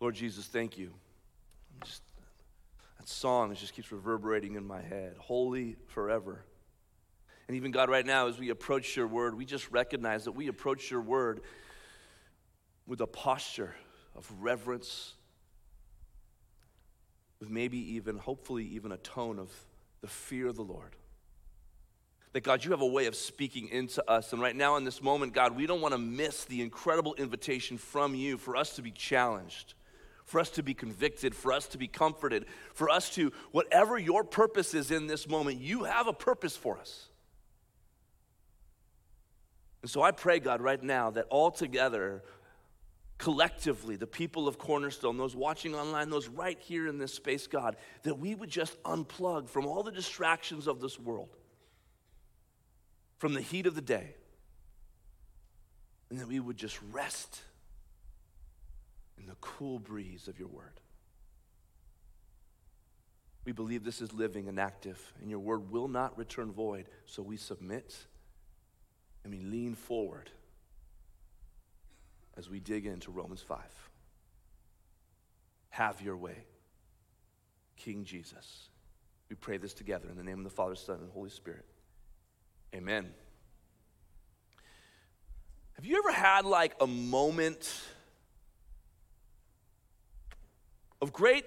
Lord Jesus, thank you. Just, that song just keeps reverberating in my head. Holy forever. And even God, right now, as we approach your word, we just recognize that we approach your word with a posture of reverence, with maybe even, hopefully, even a tone of the fear of the Lord. That God, you have a way of speaking into us. And right now, in this moment, God, we don't want to miss the incredible invitation from you for us to be challenged, for us to be convicted, for us to be comforted, for us to, whatever your purpose is in this moment, you have a purpose for us. And so I pray, God, right now that all together, collectively, the people of Cornerstone, those watching online, those right here in this space, God, that we would just unplug from all the distractions of this world, from the heat of the day, and that we would just rest in the cool breeze of your word. We believe this is living and active, and your word will not return void, so we submit and we lean forward as we dig into Romans 5. Have your way, King Jesus. We pray this together in the name of the Father, Son, and Holy Spirit. Amen. Have you ever had like a moment of great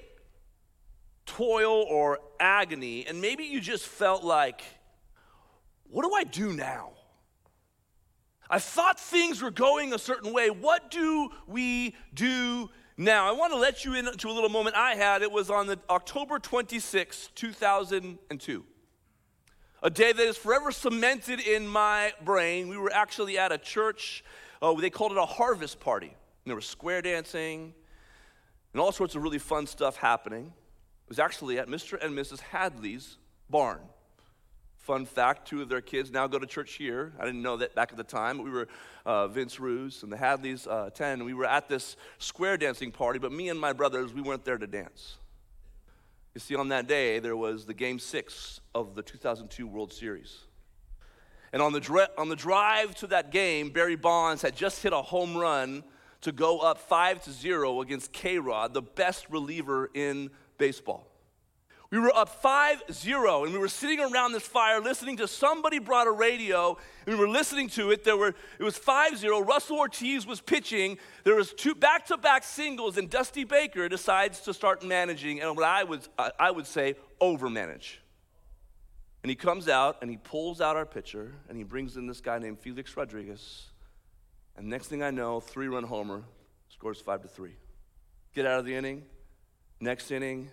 toil or agony, and maybe you just felt like, what do I do now? I thought things were going a certain way. What do we do now? I want to let you into a little moment I had. It was on the October 26, 2002. A day that is forever cemented in my brain. We were actually at a church. Oh, they called it a harvest party. And there was square dancing and all sorts of really fun stuff happening. It was actually at Mr. and Mrs. Hadley's barn. Fun fact two of their kids now go to church here. I didn't know that back at the time. We were uh, Vince Roos and the Hadleys, uh, 10, we were at this square dancing party, but me and my brothers, we weren't there to dance. You see, on that day, there was the game six of the 2002 World Series. And on the, on the drive to that game, Barry Bonds had just hit a home run to go up 5 to 0 against K Rod, the best reliever in baseball. We were up 5 0, and we were sitting around this fire listening to somebody brought a radio, and we were listening to it. There were, it was 5 0. Russell Ortiz was pitching. There was two back to back singles, and Dusty Baker decides to start managing, and what I would, I would say, over manage. And he comes out and he pulls out our pitcher, and he brings in this guy named Felix Rodriguez. And next thing I know, three run homer, scores 5 to 3. Get out of the inning. Next inning,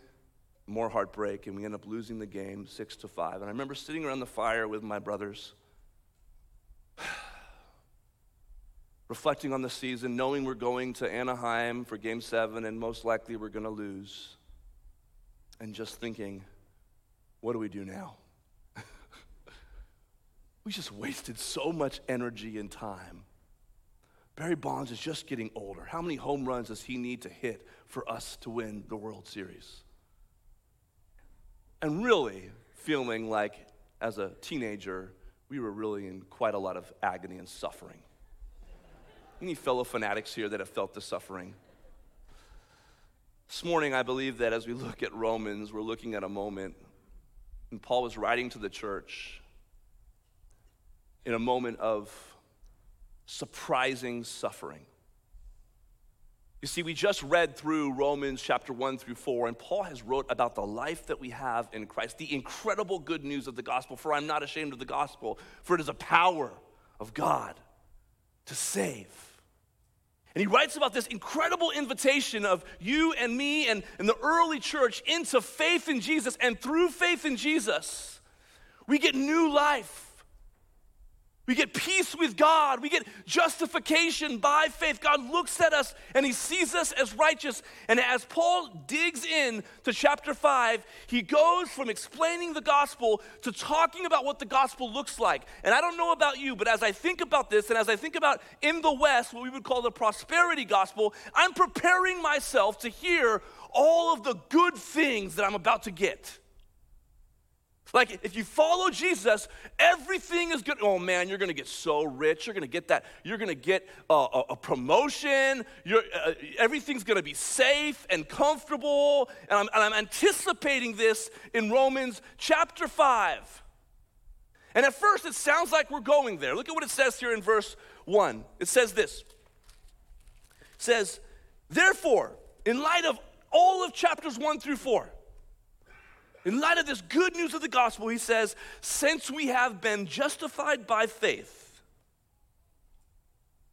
more heartbreak, and we end up losing the game six to five. And I remember sitting around the fire with my brothers, reflecting on the season, knowing we're going to Anaheim for game seven, and most likely we're going to lose, and just thinking, what do we do now? we just wasted so much energy and time. Barry Bonds is just getting older. How many home runs does he need to hit for us to win the World Series? and really feeling like, as a teenager, we were really in quite a lot of agony and suffering. Any fellow fanatics here that have felt the suffering? This morning, I believe that as we look at Romans, we're looking at a moment, and Paul was writing to the church in a moment of surprising suffering. You see, we just read through Romans chapter 1 through 4, and Paul has wrote about the life that we have in Christ, the incredible good news of the gospel. For I'm not ashamed of the gospel, for it is a power of God to save. And he writes about this incredible invitation of you and me and, and the early church into faith in Jesus. And through faith in Jesus, we get new life. We get peace with God. We get justification by faith. God looks at us and he sees us as righteous. And as Paul digs in to chapter 5, he goes from explaining the gospel to talking about what the gospel looks like. And I don't know about you, but as I think about this and as I think about in the West, what we would call the prosperity gospel, I'm preparing myself to hear all of the good things that I'm about to get. Like if you follow Jesus, everything is good. Oh man, you're gonna get so rich. You're gonna get that. You're gonna get a, a, a promotion. Uh, everything's gonna be safe and comfortable. And I'm, and I'm anticipating this in Romans chapter five. And at first, it sounds like we're going there. Look at what it says here in verse one. It says this. It says, therefore, in light of all of chapters one through four. In light of this good news of the gospel, he says, since we have been justified by faith,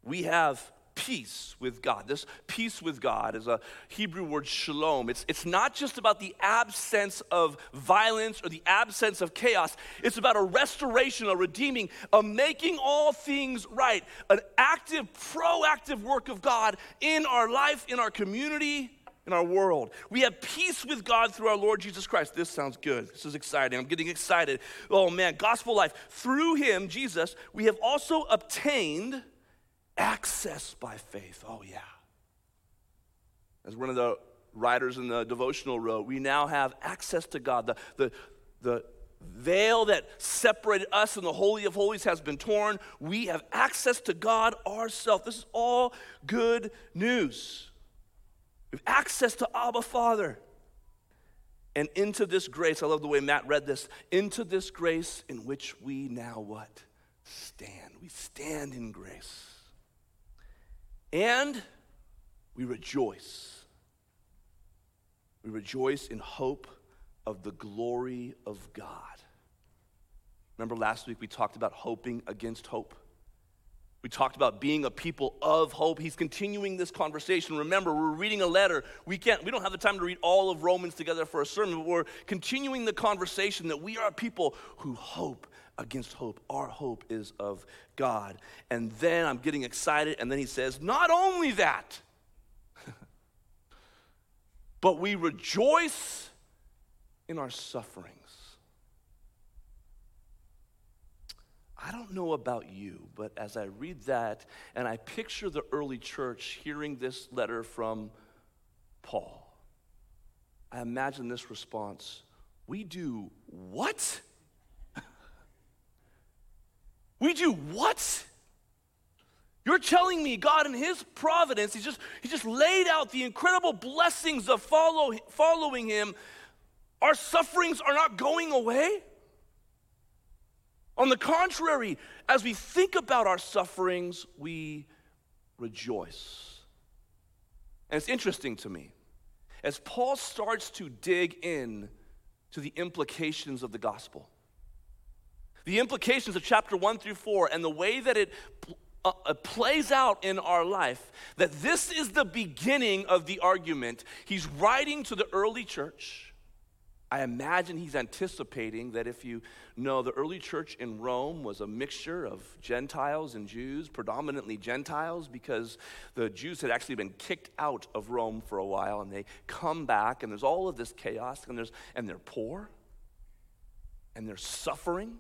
we have peace with God. This peace with God is a Hebrew word shalom. It's, it's not just about the absence of violence or the absence of chaos, it's about a restoration, a redeeming, a making all things right, an active, proactive work of God in our life, in our community, in our world. We have peace with God through our Lord Jesus Christ. This sounds good. This is exciting. I'm getting excited. Oh man, gospel life. Through him, Jesus, we have also obtained access by faith. Oh yeah. As one of the writers in the devotional wrote, we now have access to God. The, the, the veil that separated us and the Holy of Holies has been torn. We have access to God ourselves. This is all good news. We have access to Abba Father. And into this grace, I love the way Matt read this, into this grace in which we now what? Stand. We stand in grace. And we rejoice. We rejoice in hope of the glory of God. Remember last week we talked about hoping against hope? We talked about being a people of hope. He's continuing this conversation. Remember, we're reading a letter. We can't we don't have the time to read all of Romans together for a sermon, but we're continuing the conversation that we are people who hope against hope. Our hope is of God. And then I'm getting excited and then he says, "Not only that, but we rejoice in our suffering." I don't know about you, but as I read that and I picture the early church hearing this letter from Paul, I imagine this response We do what? we do what? You're telling me God in his providence, he just, he just laid out the incredible blessings of follow, following him. Our sufferings are not going away? On the contrary, as we think about our sufferings, we rejoice. And it's interesting to me. As Paul starts to dig in to the implications of the gospel, the implications of chapter 1 through 4, and the way that it uh, uh, plays out in our life, that this is the beginning of the argument. He's writing to the early church I imagine he's anticipating that if you know the early church in Rome was a mixture of Gentiles and Jews, predominantly Gentiles, because the Jews had actually been kicked out of Rome for a while and they come back and there's all of this chaos and, there's, and they're poor and they're suffering.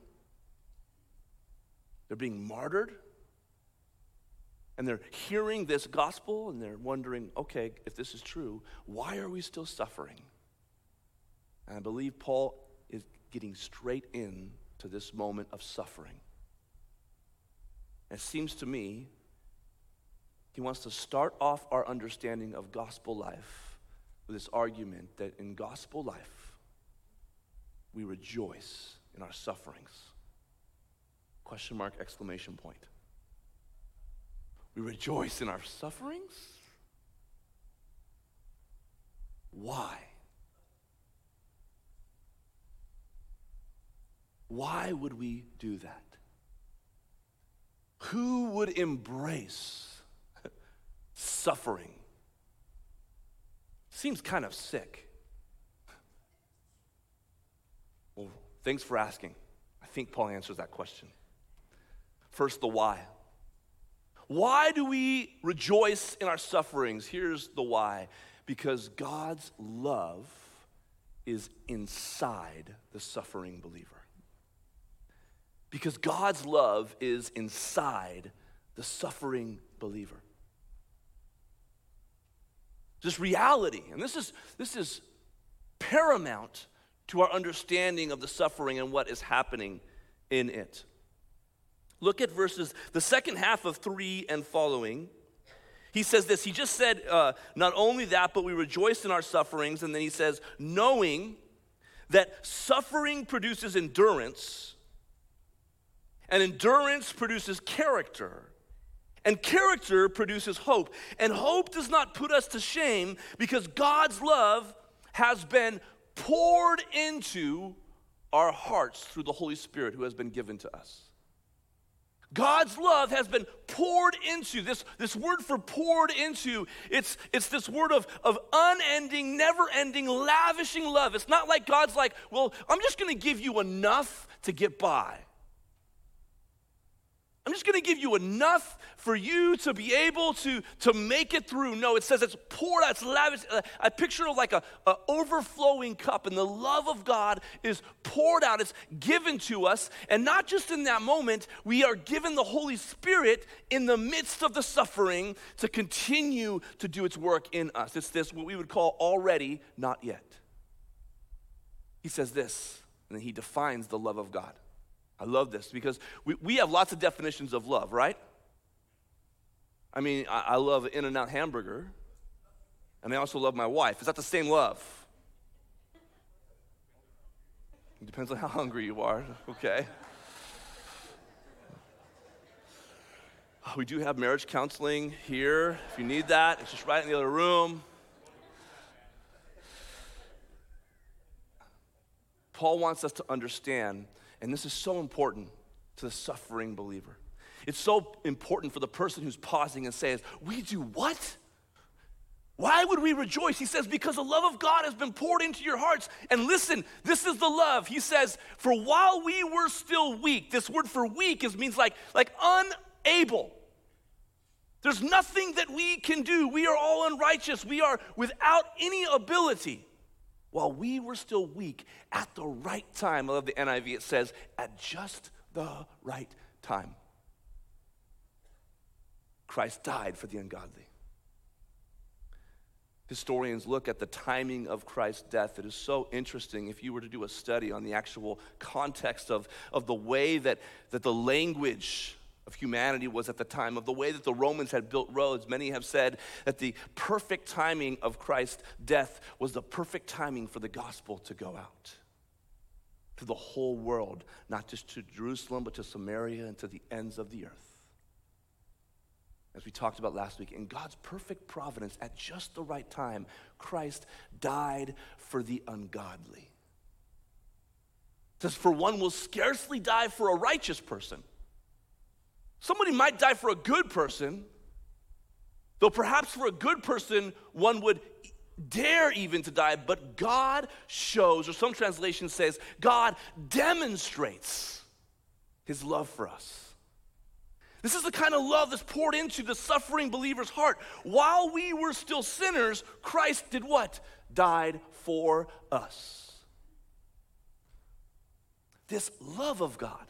They're being martyred. And they're hearing this gospel and they're wondering, okay, if this is true, why are we still suffering? And I believe Paul is getting straight in to this moment of suffering. It seems to me he wants to start off our understanding of gospel life with this argument that in gospel life, we rejoice in our sufferings. Question mark, exclamation point. We rejoice in our sufferings? Why? Why would we do that? Who would embrace suffering? Seems kind of sick. Well, thanks for asking. I think Paul answers that question. First, the why. Why do we rejoice in our sufferings? Here's the why because God's love is inside the suffering believer. Because God's love is inside the suffering believer. This reality, and this is, this is paramount to our understanding of the suffering and what is happening in it. Look at verses, the second half of 3 and following. He says this. He just said, uh, not only that, but we rejoice in our sufferings. And then he says, knowing that suffering produces endurance, and endurance produces character. And character produces hope. And hope does not put us to shame because God's love has been poured into our hearts through the Holy Spirit who has been given to us. God's love has been poured into. This, this word for poured into, it's, it's this word of, of unending, never ending, lavishing love. It's not like God's like, well, I'm just going to give you enough to get by. I'm just going to give you enough for you to be able to, to make it through. No, it says it's poured out, it's lavish. Uh, I picture of like a, a overflowing cup, and the love of God is poured out. It's given to us, and not just in that moment. We are given the Holy Spirit in the midst of the suffering to continue to do its work in us. It's this what we would call already, not yet. He says this, and then he defines the love of God. I love this because we, we have lots of definitions of love, right? I mean, I, I love an In N Out hamburger, and I also love my wife. Is that the same love? It depends on how hungry you are, okay? We do have marriage counseling here. If you need that, it's just right in the other room. Paul wants us to understand and this is so important to the suffering believer. It's so important for the person who's pausing and says, We do what? Why would we rejoice? He says, Because the love of God has been poured into your hearts. And listen, this is the love. He says, For while we were still weak, this word for weak is means like, like unable. There's nothing that we can do. We are all unrighteous. We are without any ability while we were still weak at the right time. I love the NIV, it says, at just the right time. Christ died for the ungodly. Historians look at the timing of Christ's death. It is so interesting if you were to do a study on the actual context of, of the way that, that the language of humanity was at the time, of the way that the Romans had built roads. Many have said that the perfect timing of Christ's death was the perfect timing for the gospel to go out to the whole world, not just to Jerusalem, but to Samaria and to the ends of the earth. As we talked about last week, in God's perfect providence, at just the right time, Christ died for the ungodly. It says, For one will scarcely die for a righteous person Somebody might die for a good person, though perhaps for a good person, one would dare even to die, but God shows, or some translation says, God demonstrates his love for us. This is the kind of love that's poured into the suffering believer's heart. While we were still sinners, Christ did what? Died for us. This love of God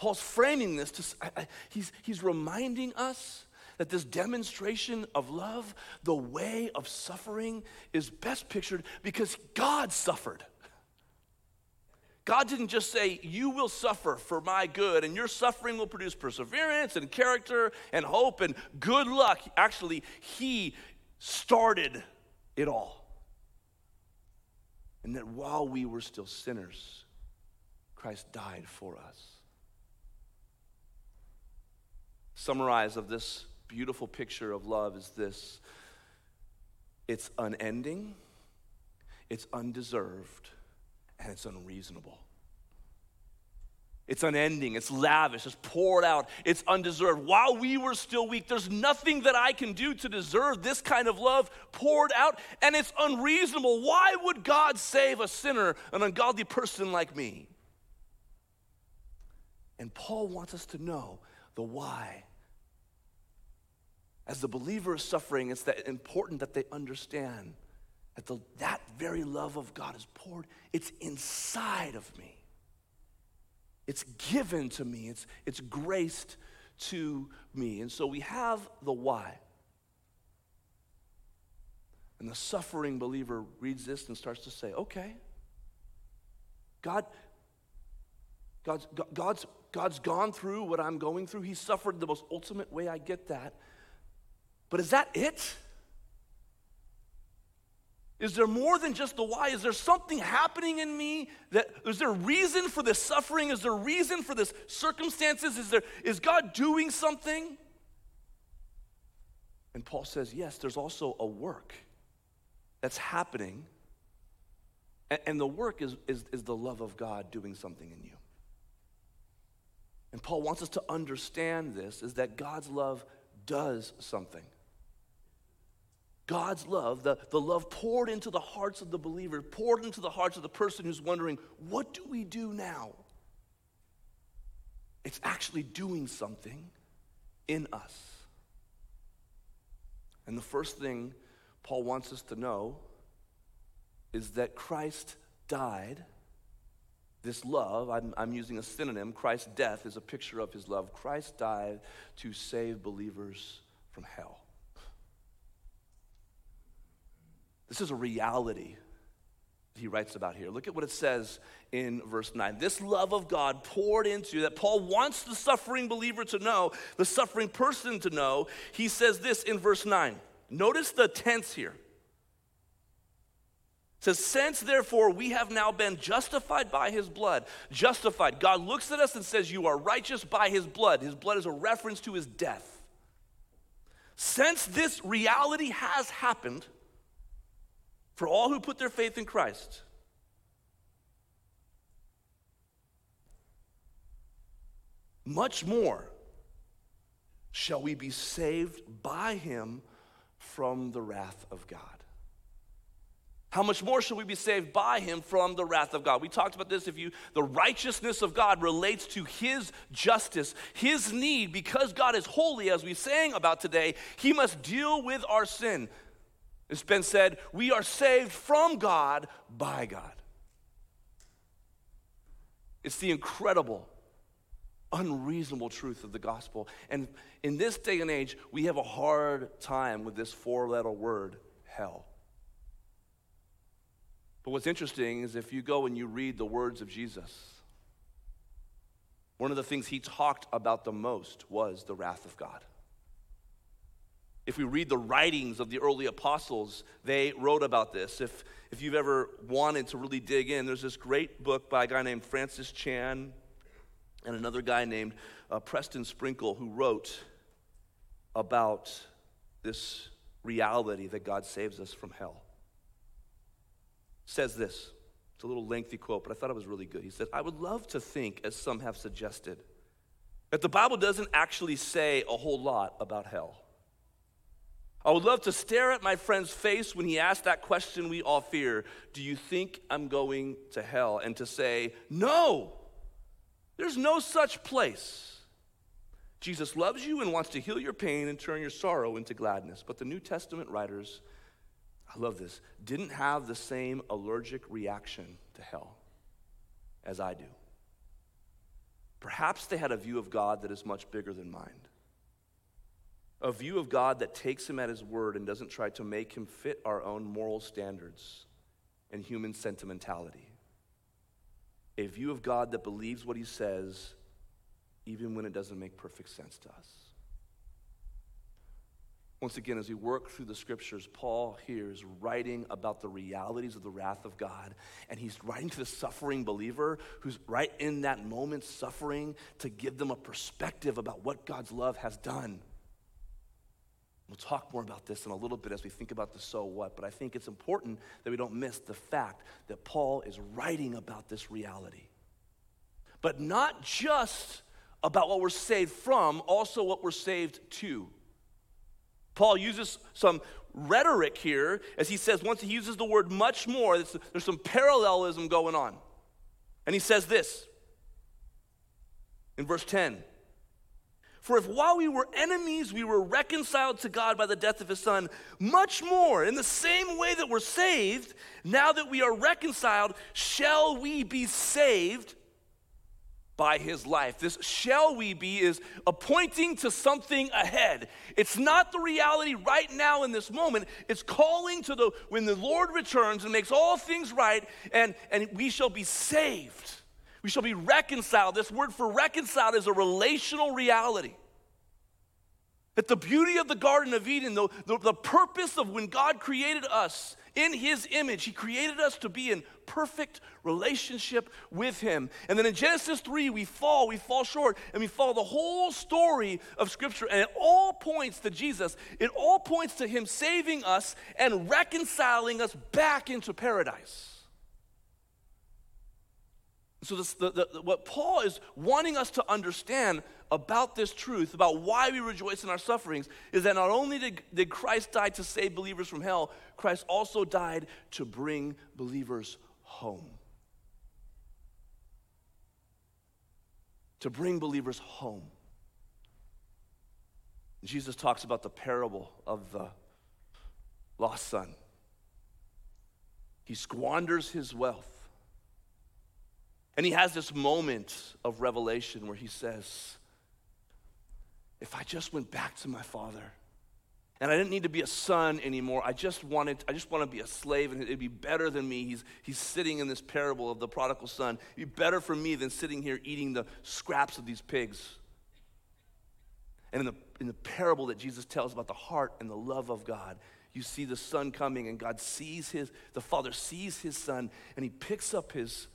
Paul's framing this to, he's, he's reminding us that this demonstration of love, the way of suffering, is best pictured because God suffered. God didn't just say, You will suffer for my good, and your suffering will produce perseverance and character and hope and good luck. Actually, He started it all. And that while we were still sinners, Christ died for us summarize of this beautiful picture of love is this it's unending, it's undeserved, and it's unreasonable. It's unending, it's lavish, it's poured out, it's undeserved. While we were still weak, there's nothing that I can do to deserve this kind of love poured out, and it's unreasonable. Why would God save a sinner, an ungodly person like me? And Paul wants us to know the why as the believer is suffering, it's that important that they understand that the, that very love of God is poured. It's inside of me. It's given to me. It's, it's graced to me. And so we have the why. And the suffering believer reads this and starts to say, okay, God, God's, God's, God's gone through what I'm going through. He suffered the most ultimate way. I get that. But is that it? Is there more than just the why? Is there something happening in me that is there reason for this suffering? Is there reason for this circumstances? Is there is God doing something? And Paul says, yes, there's also a work that's happening. And, and the work is, is, is the love of God doing something in you. And Paul wants us to understand this is that God's love does something. God's love, the, the love poured into the hearts of the believer, poured into the hearts of the person who's wondering, what do we do now? It's actually doing something in us. And the first thing Paul wants us to know is that Christ died. This love, I'm, I'm using a synonym, Christ's death is a picture of his love. Christ died to save believers from hell. This is a reality he writes about here. Look at what it says in verse 9. This love of God poured into that Paul wants the suffering believer to know, the suffering person to know. He says this in verse 9. Notice the tense here. It says, Since therefore we have now been justified by his blood, justified. God looks at us and says, You are righteous by his blood. His blood is a reference to his death. Since this reality has happened, for all who put their faith in Christ. Much more shall we be saved by him from the wrath of God. How much more shall we be saved by him from the wrath of God? We talked about this. If you, the righteousness of God relates to his justice, his need, because God is holy, as we sang about today, he must deal with our sin. It's been said, we are saved from God by God. It's the incredible, unreasonable truth of the gospel. And in this day and age, we have a hard time with this four letter word, hell. But what's interesting is if you go and you read the words of Jesus, one of the things he talked about the most was the wrath of God. If we read the writings of the early apostles, they wrote about this. If, if you've ever wanted to really dig in, there's this great book by a guy named Francis Chan and another guy named uh, Preston Sprinkle who wrote about this reality that God saves us from hell. Says this. It's a little lengthy quote, but I thought it was really good. He said, I would love to think, as some have suggested, that the Bible doesn't actually say a whole lot about hell. I would love to stare at my friend's face when he asked that question we all fear Do you think I'm going to hell? And to say, No, there's no such place. Jesus loves you and wants to heal your pain and turn your sorrow into gladness. But the New Testament writers, I love this, didn't have the same allergic reaction to hell as I do. Perhaps they had a view of God that is much bigger than mine a view of God that takes him at his word and doesn't try to make him fit our own moral standards and human sentimentality. A view of God that believes what he says even when it doesn't make perfect sense to us. Once again, as we work through the scriptures, Paul here is writing about the realities of the wrath of God, and he's writing to the suffering believer who's right in that moment suffering to give them a perspective about what God's love has done. Talk more about this in a little bit as we think about the so what, but I think it's important that we don't miss the fact that Paul is writing about this reality. But not just about what we're saved from, also what we're saved to. Paul uses some rhetoric here as he says, once he uses the word much more, there's some parallelism going on. And he says this in verse 10 for if while we were enemies, we were reconciled to God by the death of his son, much more, in the same way that we're saved, now that we are reconciled, shall we be saved by his life. This shall we be is appointing to something ahead. It's not the reality right now in this moment. It's calling to the when the Lord returns and makes all things right and, and we shall be saved. We shall be reconciled. This word for reconciled is a relational reality. That the beauty of the Garden of Eden, the, the, the purpose of when God created us in his image. He created us to be in perfect relationship with him. And then in Genesis 3, we fall, we fall short, and we follow the whole story of Scripture. And it all points to Jesus. It all points to him saving us and reconciling us back into paradise. So, this, the, the, what Paul is wanting us to understand about this truth, about why we rejoice in our sufferings, is that not only did, did Christ die to save believers from hell, Christ also died to bring believers home. To bring believers home. Jesus talks about the parable of the lost son. He squanders his wealth and he has this moment of revelation where he says, If I just went back to my father and I didn't need to be a son anymore, I just wanted, I just want to be a slave and it'd be better than me. He's, he's sitting in this parable of the prodigal son. It'd be better for me than sitting here eating the scraps of these pigs. And in the, in the parable that Jesus tells about the heart and the love of God, you see the son coming and God sees his, the father sees his son and he picks up his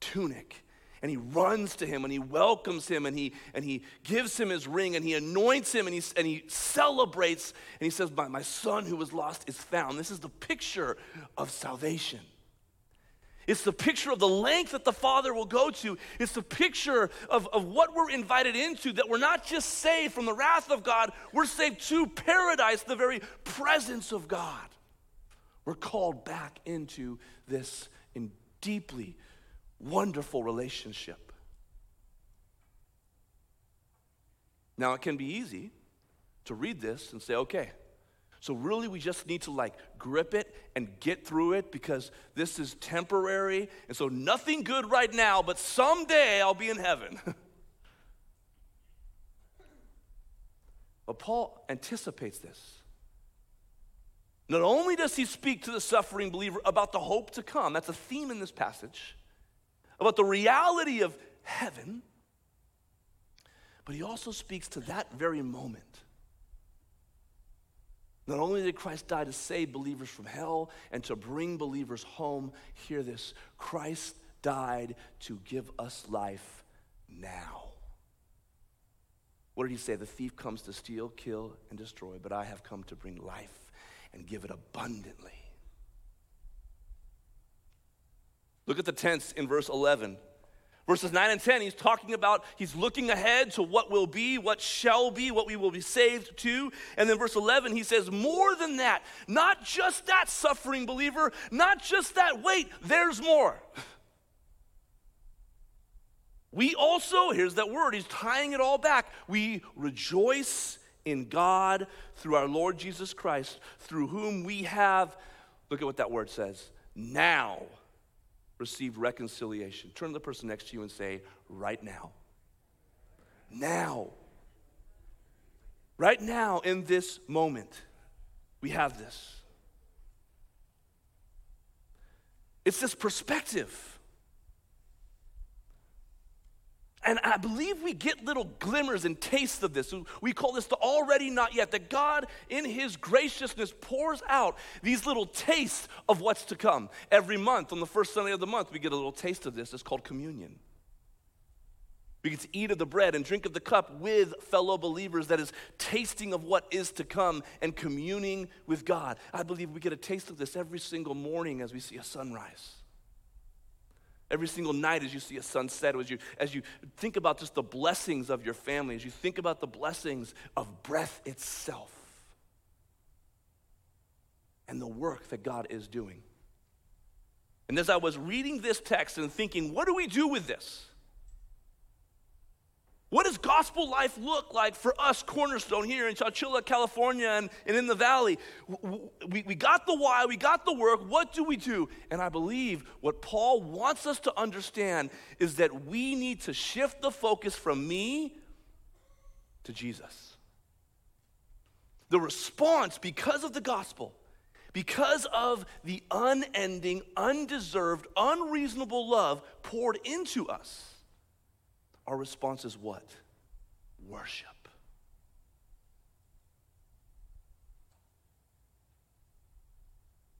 tunic and he runs to him and he welcomes him and he, and he gives him his ring and he anoints him and he, and he celebrates and he says, my, my son who was lost is found. This is the picture of salvation. It's the picture of the length that the Father will go to. It's the picture of, of what we're invited into, that we're not just saved from the wrath of God, we're saved to paradise, the very presence of God. We're called back into this in deeply wonderful relationship. Now, it can be easy to read this and say, okay, so really we just need to like grip it and get through it because this is temporary. And so nothing good right now, but someday I'll be in heaven. but Paul anticipates this. Not only does he speak to the suffering believer about the hope to come, that's a theme in this passage about the reality of heaven, but he also speaks to that very moment. Not only did Christ die to save believers from hell and to bring believers home, hear this Christ died to give us life now. What did he say? The thief comes to steal, kill, and destroy, but I have come to bring life and give it abundantly. Look at the tense in verse 11. Verses 9 and 10, he's talking about, he's looking ahead to what will be, what shall be, what we will be saved to. And then verse 11, he says, more than that, not just that suffering believer, not just that, wait, there's more. We also, here's that word, he's tying it all back. We rejoice in God through our Lord Jesus Christ, through whom we have, look at what that word says, now received reconciliation. Turn to the person next to you and say, right now. Now. Right now, in this moment, we have this. It's this perspective. And I believe we get little glimmers and tastes of this. We call this the already not yet. That God, in His graciousness, pours out these little tastes of what's to come. Every month, on the first Sunday of the month, we get a little taste of this. It's called communion. We get to eat of the bread and drink of the cup with fellow believers that is tasting of what is to come and communing with God. I believe we get a taste of this every single morning as we see a sunrise. Every single night as you see a sunset, as you, as you think about just the blessings of your family, as you think about the blessings of breath itself and the work that God is doing. And as I was reading this text and thinking, what do we do with this? What does gospel life look like for us, Cornerstone, here in Chowchilla, California, and, and in the valley? We, we got the why, we got the work. What do we do? And I believe what Paul wants us to understand is that we need to shift the focus from me to Jesus. The response, because of the gospel, because of the unending, undeserved, unreasonable love poured into us our response is what? Worship.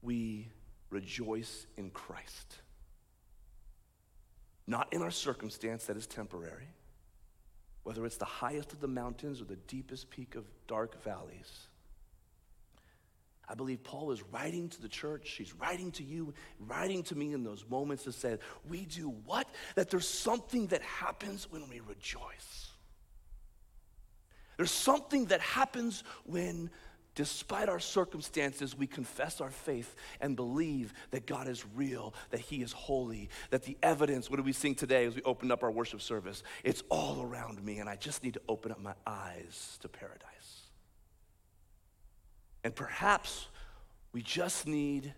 We rejoice in Christ. Not in our circumstance that is temporary, whether it's the highest of the mountains or the deepest peak of dark valleys. I believe Paul is writing to the church, he's writing to you, writing to me in those moments to say, we do what? That there's something that happens when we rejoice. There's something that happens when, despite our circumstances, we confess our faith and believe that God is real, that He is holy, that the evidence, what do we sing today as we opened up our worship service? It's all around me, and I just need to open up my eyes to paradise. And perhaps we just need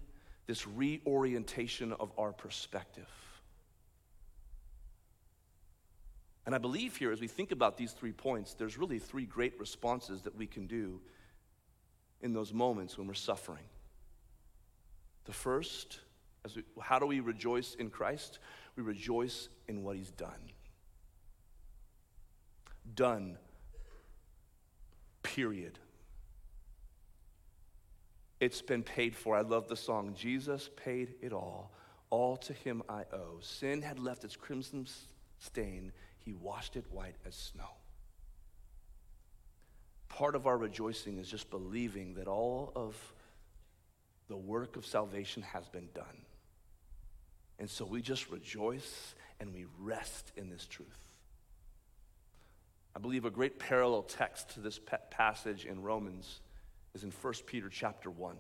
this reorientation of our perspective. And I believe here, as we think about these three points, there's really three great responses that we can do in those moments when we're suffering. The first, as we, how do we rejoice in Christ? We rejoice in what He's done. Done, period. It's been paid for. I love the song, Jesus paid it all. All to him I owe. Sin had left its crimson stain, he washed it white as snow. Part of our rejoicing is just believing that all of the work of salvation has been done. And so we just rejoice and we rest in this truth. I believe a great parallel text to this passage in Romans is in 1 Peter chapter 1.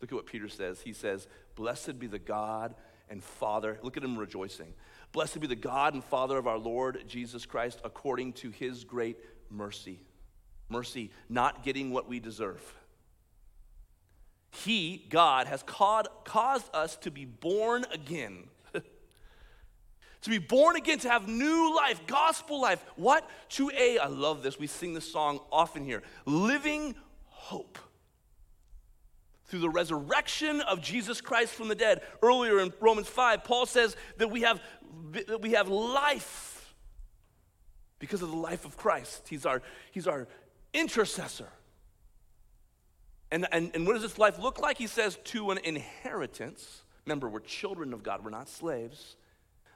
Look at what Peter says. He says, Blessed be the God and Father. Look at him rejoicing. Blessed be the God and Father of our Lord Jesus Christ according to his great mercy. Mercy, not getting what we deserve. He, God, has caused us to be born again. to be born again, to have new life, gospel life. What? To a, I love this, we sing this song often here, living hope. Through the resurrection of Jesus Christ from the dead. Earlier in Romans 5, Paul says that we have, that we have life because of the life of Christ. He's our, he's our intercessor. And, and, and what does this life look like? He says, to an inheritance. Remember, we're children of God, we're not slaves.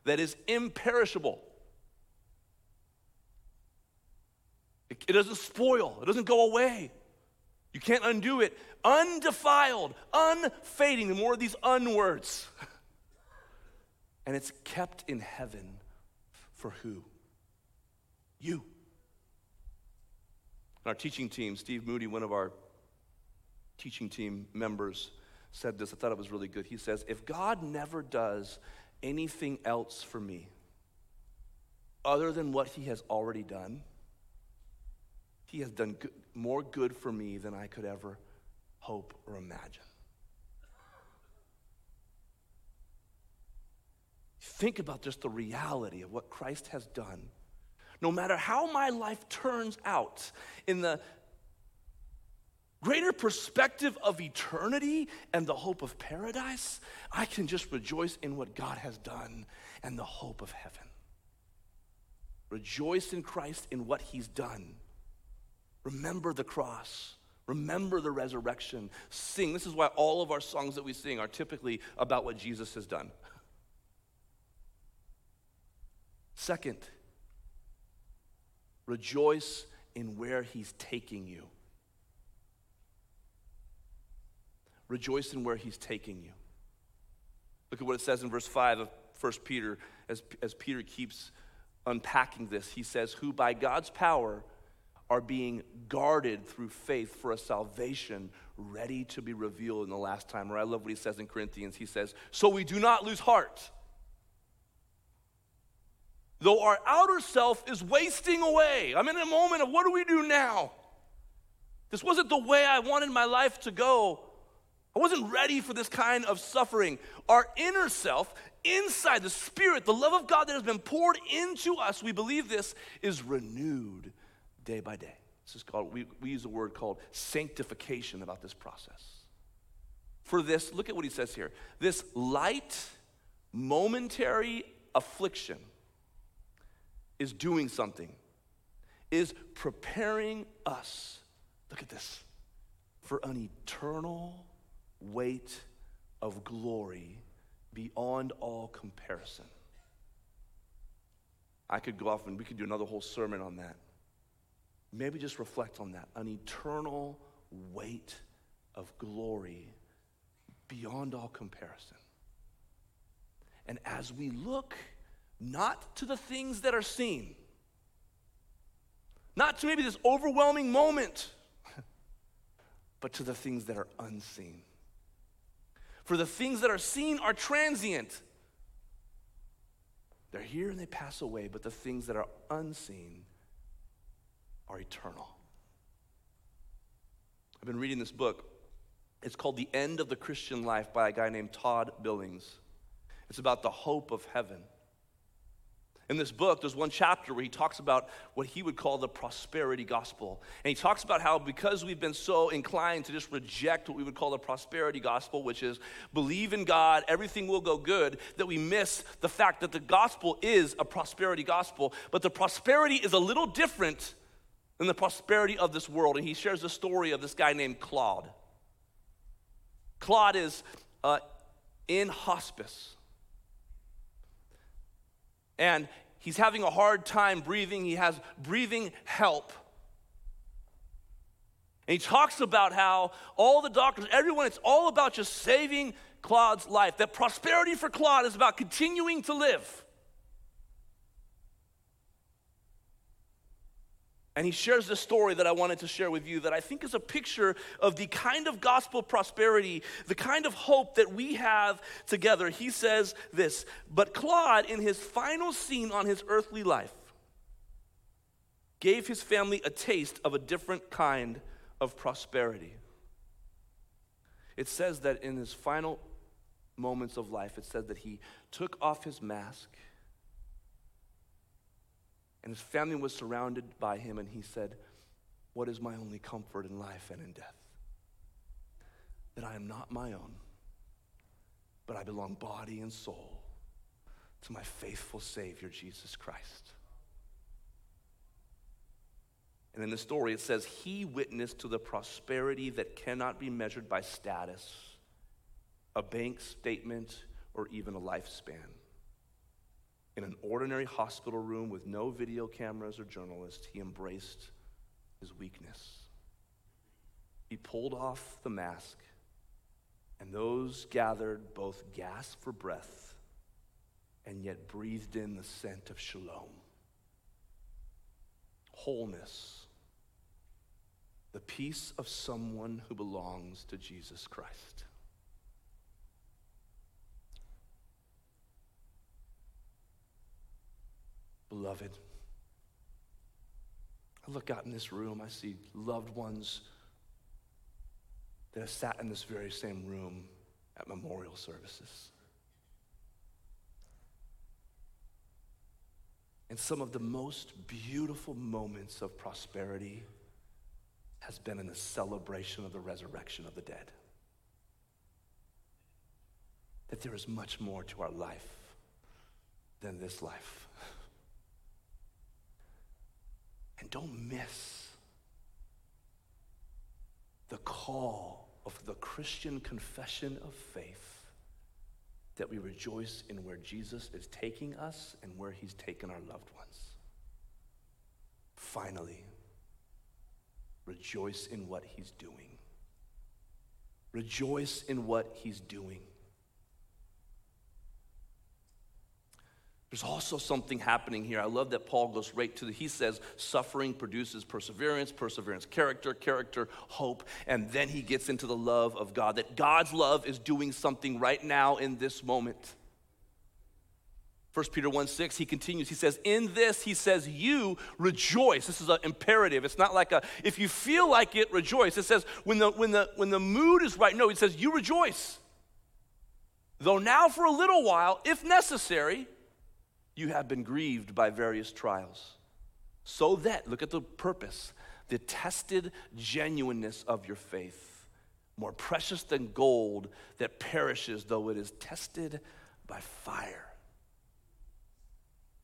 That is imperishable. It, it doesn't spoil, it doesn't go away. You can't undo it. Undefiled, unfading. The more of these unwords. and it's kept in heaven for who? You. And Our teaching team, Steve Moody, one of our teaching team members, said this. I thought it was really good. He says, If God never does anything else for me other than what he has already done, he has done good, more good for me than I could ever hope or imagine. Think about just the reality of what Christ has done. No matter how my life turns out, in the greater perspective of eternity and the hope of paradise, I can just rejoice in what God has done and the hope of heaven. Rejoice in Christ in what He's done Remember the cross. Remember the resurrection. Sing. This is why all of our songs that we sing are typically about what Jesus has done. Second, rejoice in where he's taking you. Rejoice in where he's taking you. Look at what it says in verse 5 of 1 Peter as, as Peter keeps unpacking this. He says, Who by God's power are being guarded through faith for a salvation ready to be revealed in the last time. Or I love what he says in Corinthians. He says, So we do not lose heart. though our outer self is wasting away. I'm in a moment of what do we do now? This wasn't the way I wanted my life to go. I wasn't ready for this kind of suffering. Our inner self, inside the Spirit, the love of God that has been poured into us, we believe this is renewed day by day. This is called, we, we use a word called sanctification about this process. For this, look at what he says here. This light, momentary affliction is doing something, is preparing us. Look at this for an eternal weight of glory beyond all comparison. I could go off and we could do another whole sermon on that. Maybe just reflect on that an eternal weight of glory beyond all comparison. And as we look not to the things that are seen, not to maybe this overwhelming moment, but to the things that are unseen. For the things that are seen are transient. They're here and they pass away, but the things that are unseen are eternal. I've been reading this book. It's called The End of the Christian Life by a guy named Todd Billings. It's about the hope of heaven. In this book, there's one chapter where he talks about what he would call the prosperity gospel. And he talks about how because we've been so inclined to just reject what we would call the prosperity gospel, which is believe in God, everything will go good, that we miss the fact that the gospel is a prosperity gospel. But the prosperity is a little different than the prosperity of this world. And he shares the story of this guy named Claude. Claude is uh, in hospice. And he's having a hard time breathing. He has breathing help. And he talks about how all the doctors, everyone, it's all about just saving Claude's life. That prosperity for Claude is about continuing to live. And he shares this story that I wanted to share with you that I think is a picture of the kind of gospel prosperity, the kind of hope that we have together. He says this But Claude, in his final scene on his earthly life, gave his family a taste of a different kind of prosperity. It says that in his final moments of life, it says that he took off his mask and his family was surrounded by him, and he said, What is my only comfort in life and in death? That I am not my own, but I belong body and soul to my faithful Savior, Jesus Christ. And in the story, it says, He witnessed to the prosperity that cannot be measured by status, a bank statement, or even a lifespan in an ordinary hospital room with no video cameras or journalists, he embraced his weakness. He pulled off the mask, and those gathered both gasped for breath and yet breathed in the scent of shalom, wholeness, the peace of someone who belongs to Jesus Christ. Beloved, I look out in this room, I see loved ones that have sat in this very same room at memorial services. And some of the most beautiful moments of prosperity has been in the celebration of the resurrection of the dead. That there is much more to our life than this life. And don't miss the call of the Christian confession of faith that we rejoice in where Jesus is taking us and where he's taken our loved ones. Finally, rejoice in what he's doing. Rejoice in what he's doing. There's also something happening here. I love that Paul goes right to the, he says, suffering produces perseverance, perseverance, character, character, hope. And then he gets into the love of God, that God's love is doing something right now in this moment. 1 Peter 1 6, he continues. He says, In this, he says, you rejoice. This is an imperative. It's not like a, if you feel like it, rejoice. It says, when the, when the, when the mood is right, no, it says, you rejoice. Though now for a little while, if necessary, you have been grieved by various trials. So that, look at the purpose, the tested genuineness of your faith, more precious than gold that perishes though it is tested by fire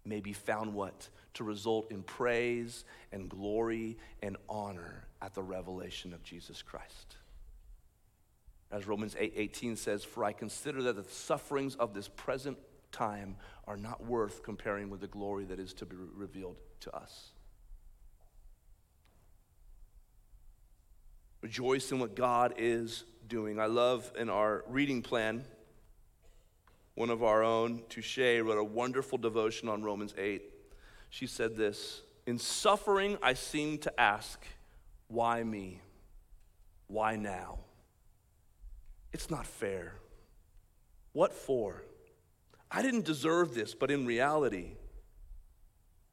may be found what? To result in praise and glory and honor at the revelation of Jesus Christ. As Romans 8 18 says, For I consider that the sufferings of this present time are not worth comparing with the glory that is to be revealed to us. Rejoice in what God is doing. I love in our reading plan one of our own, Touche, wrote a wonderful devotion on Romans 8. She said this In suffering, I seem to ask, why me? Why now? It's not fair. What for? I didn't deserve this, but in reality,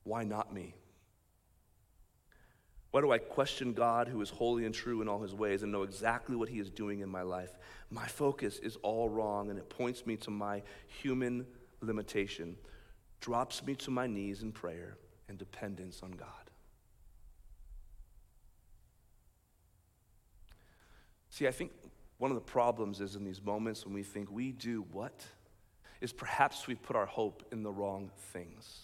why not me? Why do I question God who is holy and true in all his ways and know exactly what he is doing in my life? My focus is all wrong and it points me to my human limitation, drops me to my knees in prayer and dependence on God. See, I think one of the problems is in these moments when we think we do what? Is perhaps we've put our hope in the wrong things.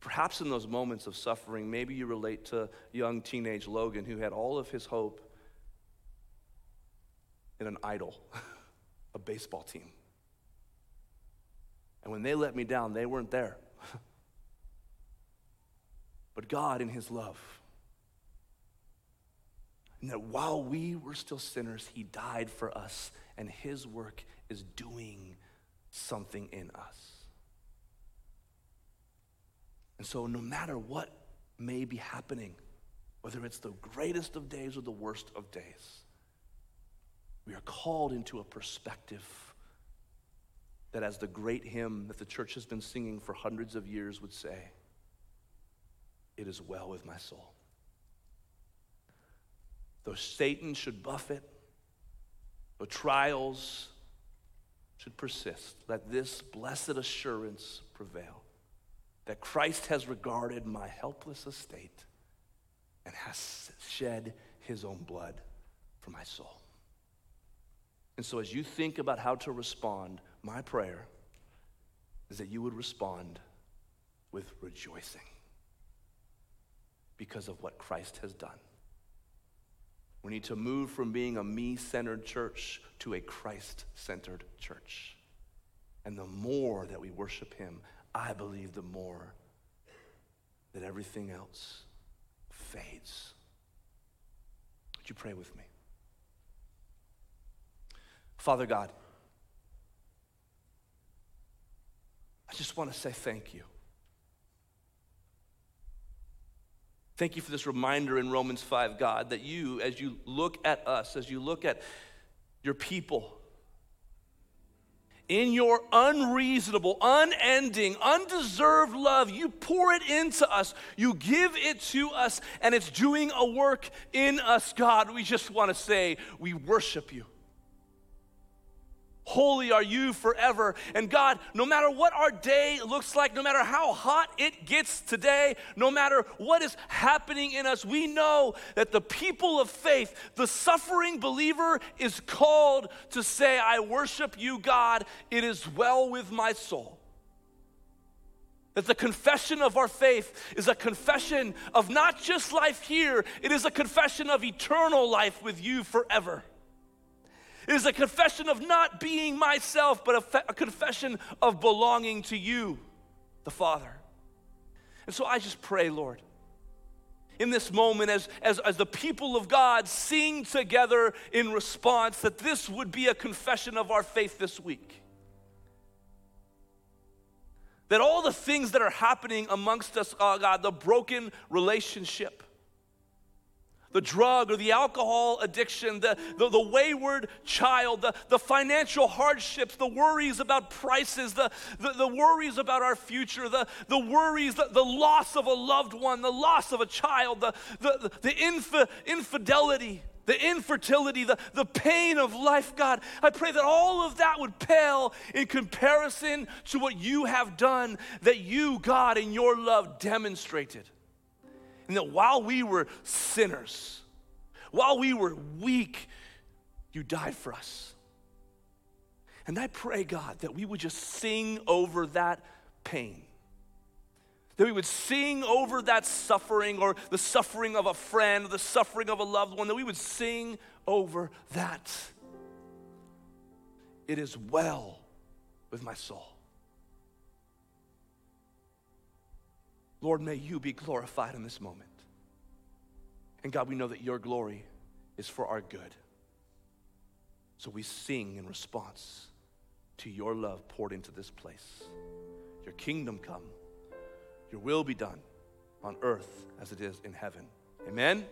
Perhaps in those moments of suffering, maybe you relate to young teenage Logan who had all of his hope in an idol, a baseball team. And when they let me down, they weren't there. but God, in His love, and that while we were still sinners, He died for us, and His work is doing something in us. And so, no matter what may be happening, whether it's the greatest of days or the worst of days, we are called into a perspective that, as the great hymn that the church has been singing for hundreds of years would say, it is well with my soul. Though Satan should buffet, though trials should persist, let this blessed assurance prevail that Christ has regarded my helpless estate and has shed his own blood for my soul. And so, as you think about how to respond, my prayer is that you would respond with rejoicing because of what Christ has done. We need to move from being a me centered church to a Christ centered church. And the more that we worship Him, I believe the more that everything else fades. Would you pray with me? Father God, I just want to say thank you. Thank you for this reminder in Romans 5, God, that you, as you look at us, as you look at your people, in your unreasonable, unending, undeserved love, you pour it into us. You give it to us, and it's doing a work in us, God. We just want to say, we worship you. Holy are you forever. And God, no matter what our day looks like, no matter how hot it gets today, no matter what is happening in us, we know that the people of faith, the suffering believer, is called to say, I worship you, God. It is well with my soul. That the confession of our faith is a confession of not just life here, it is a confession of eternal life with you forever. It is a confession of not being myself, but a, fe- a confession of belonging to you, the Father. And so I just pray, Lord, in this moment as, as, as the people of God sing together in response, that this would be a confession of our faith this week. That all the things that are happening amongst us, oh God, the broken relationship, the drug or the alcohol addiction, the, the, the, wayward child, the, the financial hardships, the worries about prices, the, the, the worries about our future, the, the worries, the, the loss of a loved one, the loss of a child, the, the, the infi- infidelity, the infertility, the, the pain of life, God. I pray that all of that would pale in comparison to what you have done, that you, God, in your love demonstrated. And that while we were sinners, while we were weak, you died for us. And I pray, God, that we would just sing over that pain. That we would sing over that suffering or the suffering of a friend or the suffering of a loved one, that we would sing over that. It is well with my soul. Lord, may you be glorified in this moment. And God, we know that your glory is for our good. So we sing in response to your love poured into this place. Your kingdom come, your will be done on earth as it is in heaven. Amen.